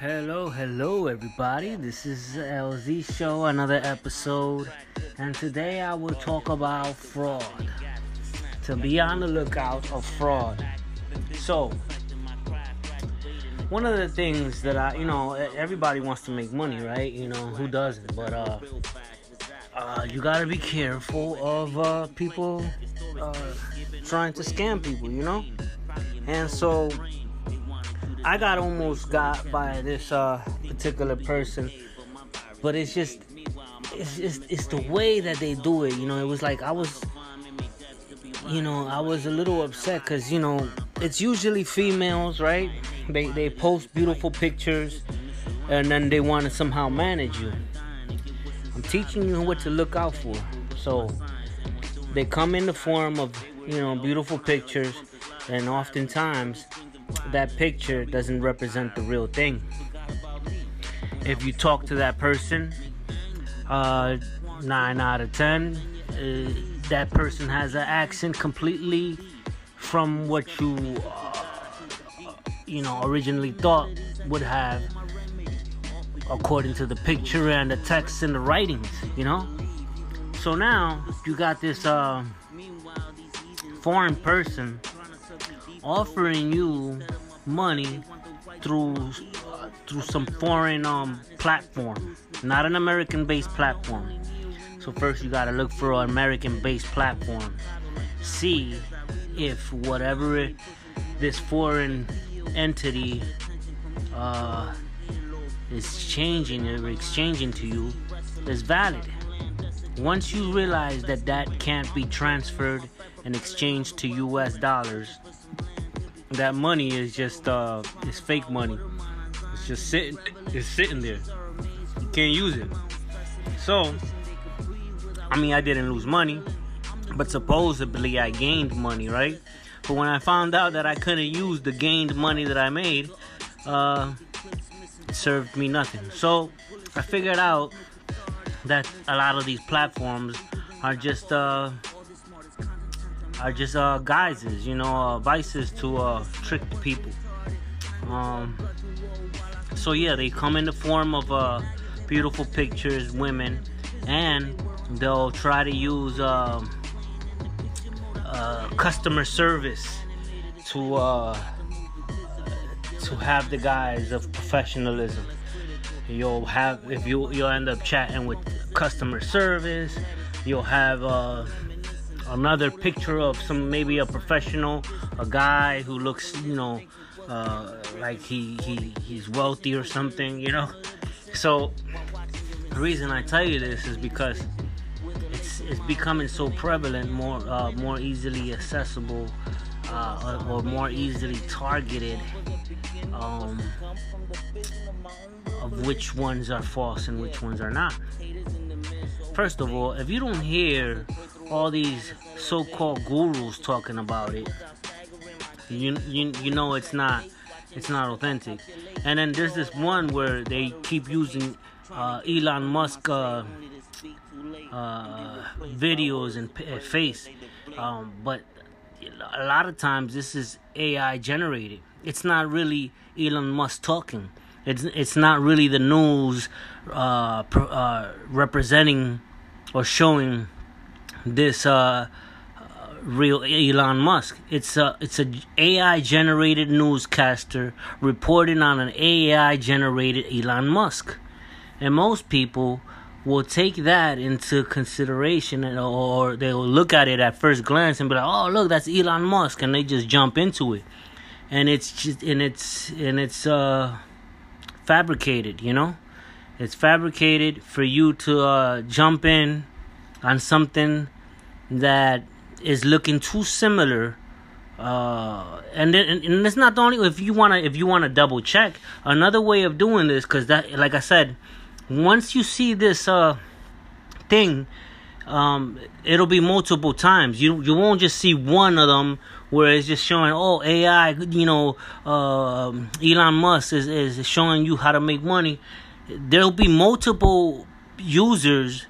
Hello, hello, everybody. This is LZ Show, another episode, and today I will talk about fraud. To be on the lookout of fraud. So, one of the things that I, you know, everybody wants to make money, right? You know, who doesn't? But uh, uh you gotta be careful of uh, people uh, trying to scam people, you know. And so I got almost got by this uh, particular person, but it's just it's just it's the way that they do it. You know, it was like I was, you know, I was a little upset because you know it's usually females, right? They they post beautiful pictures, and then they want to somehow manage you. I'm teaching you what to look out for. So they come in the form of you know beautiful pictures, and oftentimes that picture doesn't represent the real thing. If you talk to that person, uh, nine out of ten, uh, that person has an accent completely from what you, uh, you know, originally thought would have, according to the picture and the text and the writings. You know, so now you got this uh, foreign person offering you money through uh, through some foreign um platform, not an American-based platform. So first you gotta look for an American-based platform. See if whatever it, this foreign entity uh, is changing or exchanging to you is valid. Once you realize that that can't be transferred and exchanged to US dollars, that money is just uh it's fake money. It's just sitting it's sitting there. You can't use it. So I mean I didn't lose money, but supposedly I gained money, right? But when I found out that I couldn't use the gained money that I made, uh it served me nothing. So I figured out that a lot of these platforms are just uh are just uh, guises, you know, uh, vices to uh, trick the people. Um, so yeah, they come in the form of uh, beautiful pictures, women, and they'll try to use uh, uh, customer service to uh, to have the guise of professionalism. You'll have if you you'll end up chatting with customer service. You'll have uh, another picture of some maybe a professional, a guy who looks, you know, uh, like he, he he's wealthy or something, you know. So the reason I tell you this is because it's it's becoming so prevalent, more uh, more easily accessible, uh, or more easily targeted. Um, of which ones are false and which ones are not. First of all, if you don't hear all these so-called gurus talking about it, you you you know it's not it's not authentic. And then there's this one where they keep using uh, Elon Musk uh, uh, videos and face, um, but a lot of times this is AI generated. It's not really Elon Musk talking. It's it's not really the news uh, uh, representing or showing this uh, real Elon Musk. It's a it's a AI generated newscaster reporting on an AI generated Elon Musk, and most people will take that into consideration and, or they'll look at it at first glance and be like, "Oh, look, that's Elon Musk," and they just jump into it, and it's just and it's and it's uh fabricated, you know. It's fabricated for you to uh, jump in on something that is looking too similar uh, and then and it's not the only if you want to if you want to double check another way of doing this because that like i said once you see this uh thing um it'll be multiple times. You you won't just see one of them where it's just showing oh ai you know uh, elon musk is, is showing you how to make money. There'll be multiple users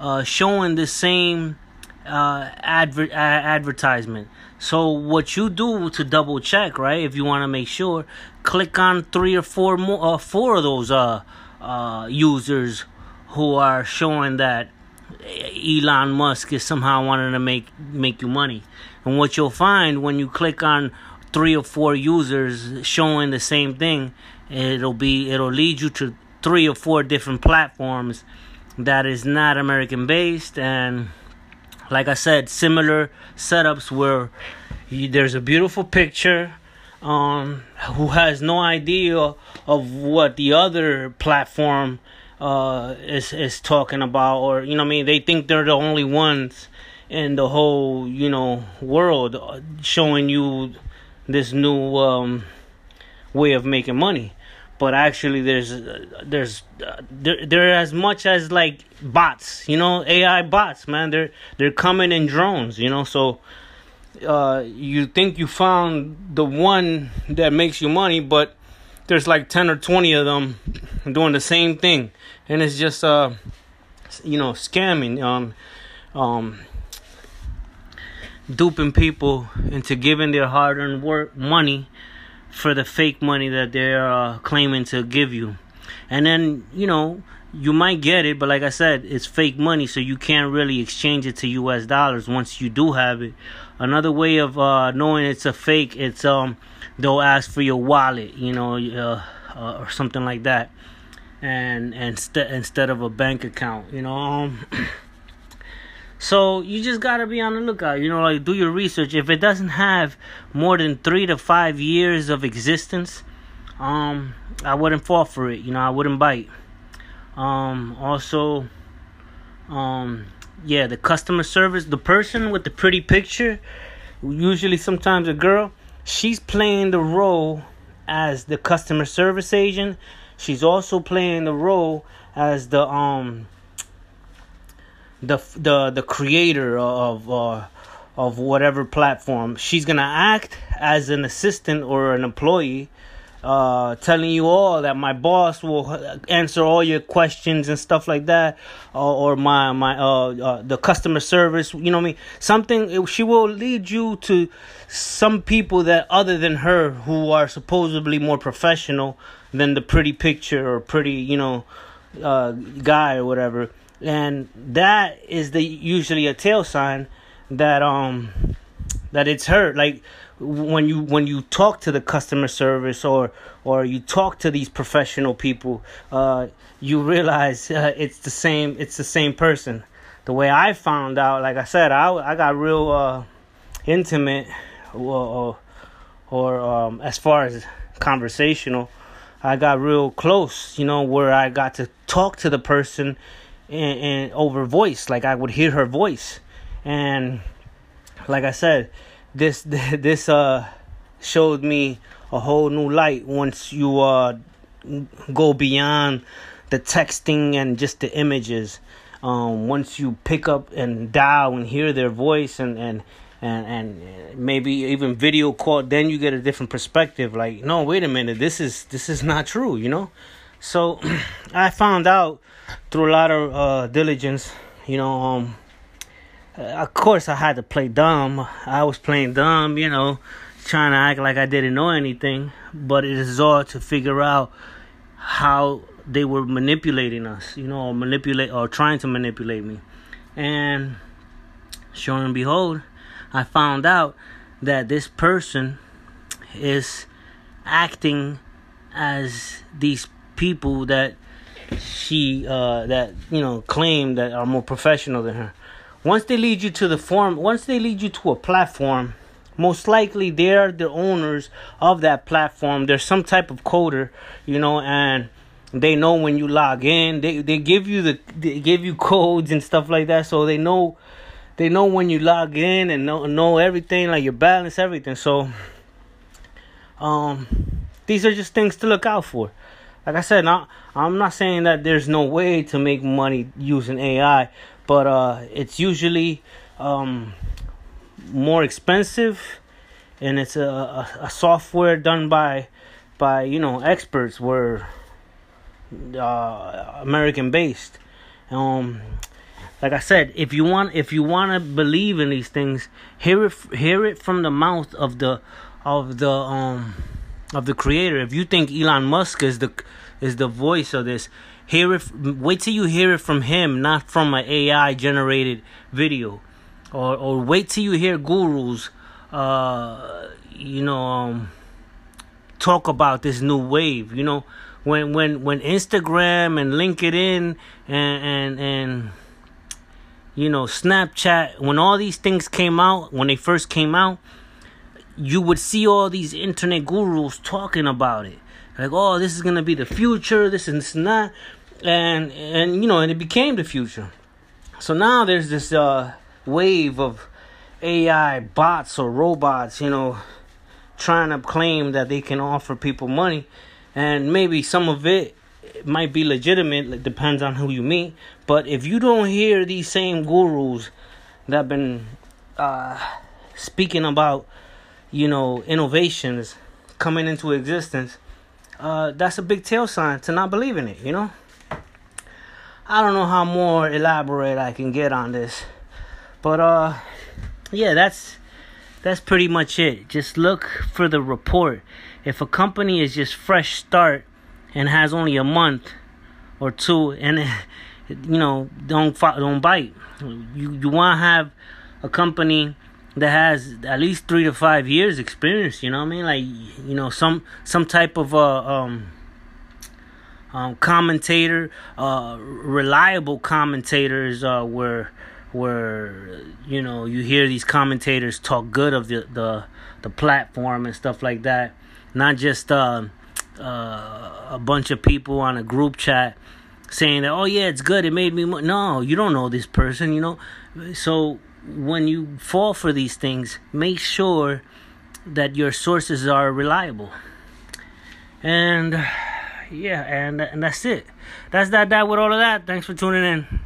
uh, showing the same uh, adver- advertisement. So what you do to double check, right? If you want to make sure, click on three or four more, uh, four of those uh, uh, users who are showing that Elon Musk is somehow wanting to make make you money. And what you'll find when you click on three or four users showing the same thing, it'll be it'll lead you to three or four different platforms that is not American based and like I said, similar setups where you, there's a beautiful picture um, who has no idea of what the other platform uh, is is talking about, or you know, I mean, they think they're the only ones in the whole you know world uh, showing you this new um, way of making money but actually there's uh, there's uh, there there as much as like bots you know ai bots man. They're they're coming in drones you know so uh you think you found the one that makes you money but there's like 10 or 20 of them doing the same thing. And it's just uh you know scamming um um duping people into giving their hard-earned work money for the fake money that they're uh, claiming to give you. And then, you know, you might get it, but like I said, it's fake money, so you can't really exchange it to US dollars once you do have it. Another way of uh, knowing it's a fake, it's um they'll ask for your wallet, you know, uh, uh, or something like that. And and st- instead of a bank account, you know, um, So you just gotta be on the lookout. You know, like do your research. If it doesn't have more than three to five years of existence, um, I wouldn't fall for it. You know, I wouldn't bite. Um, also, um, yeah, the customer service, the person with the pretty picture, usually sometimes a girl, she's playing the role as the customer service agent. She's also playing the role as the um the the the creator of uh, of whatever platform. She's gonna act as an assistant or an employee, uh, telling you all that my boss will answer all your questions and stuff like that, uh, or my my uh, uh, the customer service. You know what I mean? Something she will lead you to some people that other than her who are supposedly more professional than the pretty picture or pretty you know uh, guy or whatever and that is the usually a tail sign that um that it's hurt like when you when you talk to the customer service or or you talk to these professional people uh you realize uh, it's the same it's the same person. The way i found out like i said i i got real uh intimate or or, um as far as conversational i got real close you know where i got to talk to the person and, and over voice. Like i would hear her voice. And like i said this this uh showed me a whole new light once you uh go beyond the texting and just the images. Um once you pick up and dial and hear their voice and and and and maybe even video call then you get a different perspective. Like no wait a minute. This is this is not true you know so i found out through a lot of uh, diligence, you know, um, uh, of course I had to play dumb. I was playing dumb, you know, trying to act like I didn't know anything, but it is all to figure out how they were manipulating us, you know, or manipulate or trying to manipulate me. And sure and behold, I found out that this person is acting as these people that she uh, that you know claim that are more professional than her. Once they lead you to the form, once they lead you to a platform, most likely they're the owners of that platform. There's some type of coder, you know, and they know when you log in. They they give you the they give you codes and stuff like that, so they know they know when you log in and know know everything like your balance, everything. So um, these are just things to look out for like I said, I'm not saying that there's no way to make money using AI, but uh, it's usually um, more expensive, and it's a, a, a, software done by by you know experts, were uh, American based. Um, like I said, if you want if you want to believe in these things, hear it hear it from the mouth of the of the um of the creator. If you think Elon Musk is the is the voice of this, hear it. Wait till you hear it from him, not from an AI generated video, or or wait till you hear gurus, uh, you know, um, talk about this new wave. You know, when when when Instagram and LinkedIn and and and you know Snapchat, when all these things came out, when they first came out, you would see all these internet gurus talking about it. Like oh this is gonna be the future this is not and and you know and it became the future. So now there's this uh wave of ai bots or robots you know trying to claim that they can offer people money. And maybe some of it might be legitimate it depends on who you meet. But if you don't hear these same gurus that have been uh speaking about you know innovations coming into existence uh, that's a big tail sign to not believe in it, you know? I don't know how more elaborate I can get on this. But uh yeah, that's that's pretty much it. Just look for the report. If a company is just fresh start and has only a month or two and you know, don't don't bite. You you want to have a company that has at least three to five years experience. You know what I mean? Like you know some some type of uh, um, um, commentator, uh, reliable commentators, uh, where where you know you hear these commentators talk good of the the, the platform and stuff like that. Not just uh, uh, a bunch of people on a group chat saying that oh yeah it's good it made me mo-. no you don't know this person you know so when you fall for these things, make sure that your sources are reliable. And yeah, and and that's it. That's that that with all of that. Thanks for tuning in.